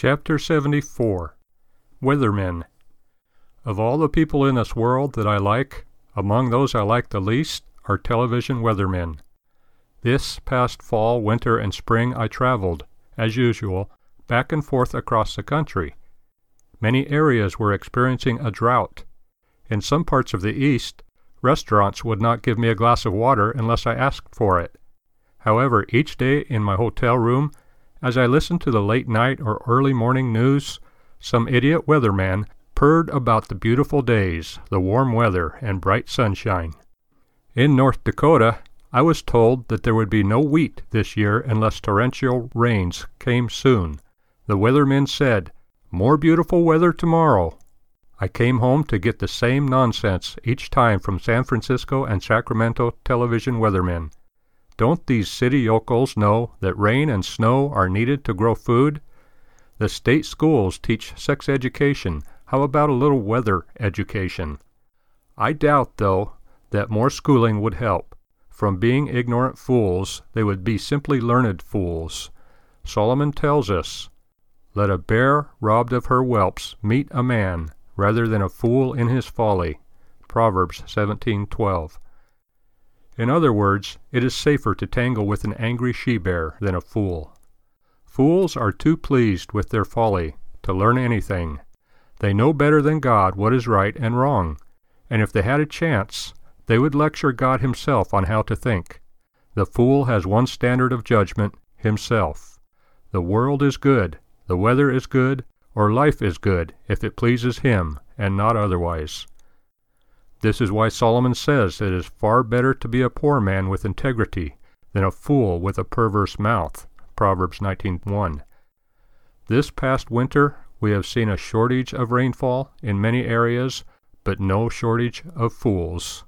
Chapter 74 Weathermen Of all the people in this world that I like, among those I like the least are television weathermen. This past fall, winter, and spring I traveled, as usual, back and forth across the country. Many areas were experiencing a drought. In some parts of the East, restaurants would not give me a glass of water unless I asked for it. However, each day in my hotel room as I listened to the late night or early morning news, some idiot weatherman purred about the beautiful days, the warm weather, and bright sunshine. In North Dakota, I was told that there would be no wheat this year unless torrential rains came soon. The weathermen said, More beautiful weather tomorrow. I came home to get the same nonsense each time from San Francisco and Sacramento television weathermen. Don't these city yokels know that rain and snow are needed to grow food? The state schools teach sex education. How about a little weather education? I doubt, though, that more schooling would help. From being ignorant fools, they would be simply learned fools. Solomon tells us, Let a bear robbed of her whelps meet a man, rather than a fool in his folly. Proverbs 17:12. In other words, it is safer to tangle with an angry she bear than a fool. Fools are too pleased with their folly to learn anything. They know better than God what is right and wrong, and if they had a chance, they would lecture God Himself on how to think. The fool has one standard of judgment himself. The world is good, the weather is good, or life is good if it pleases him, and not otherwise. This is why Solomon says it is far better to be a poor man with integrity than a fool with a perverse mouth. Proverbs 19:1. This past winter we have seen a shortage of rainfall in many areas, but no shortage of fools.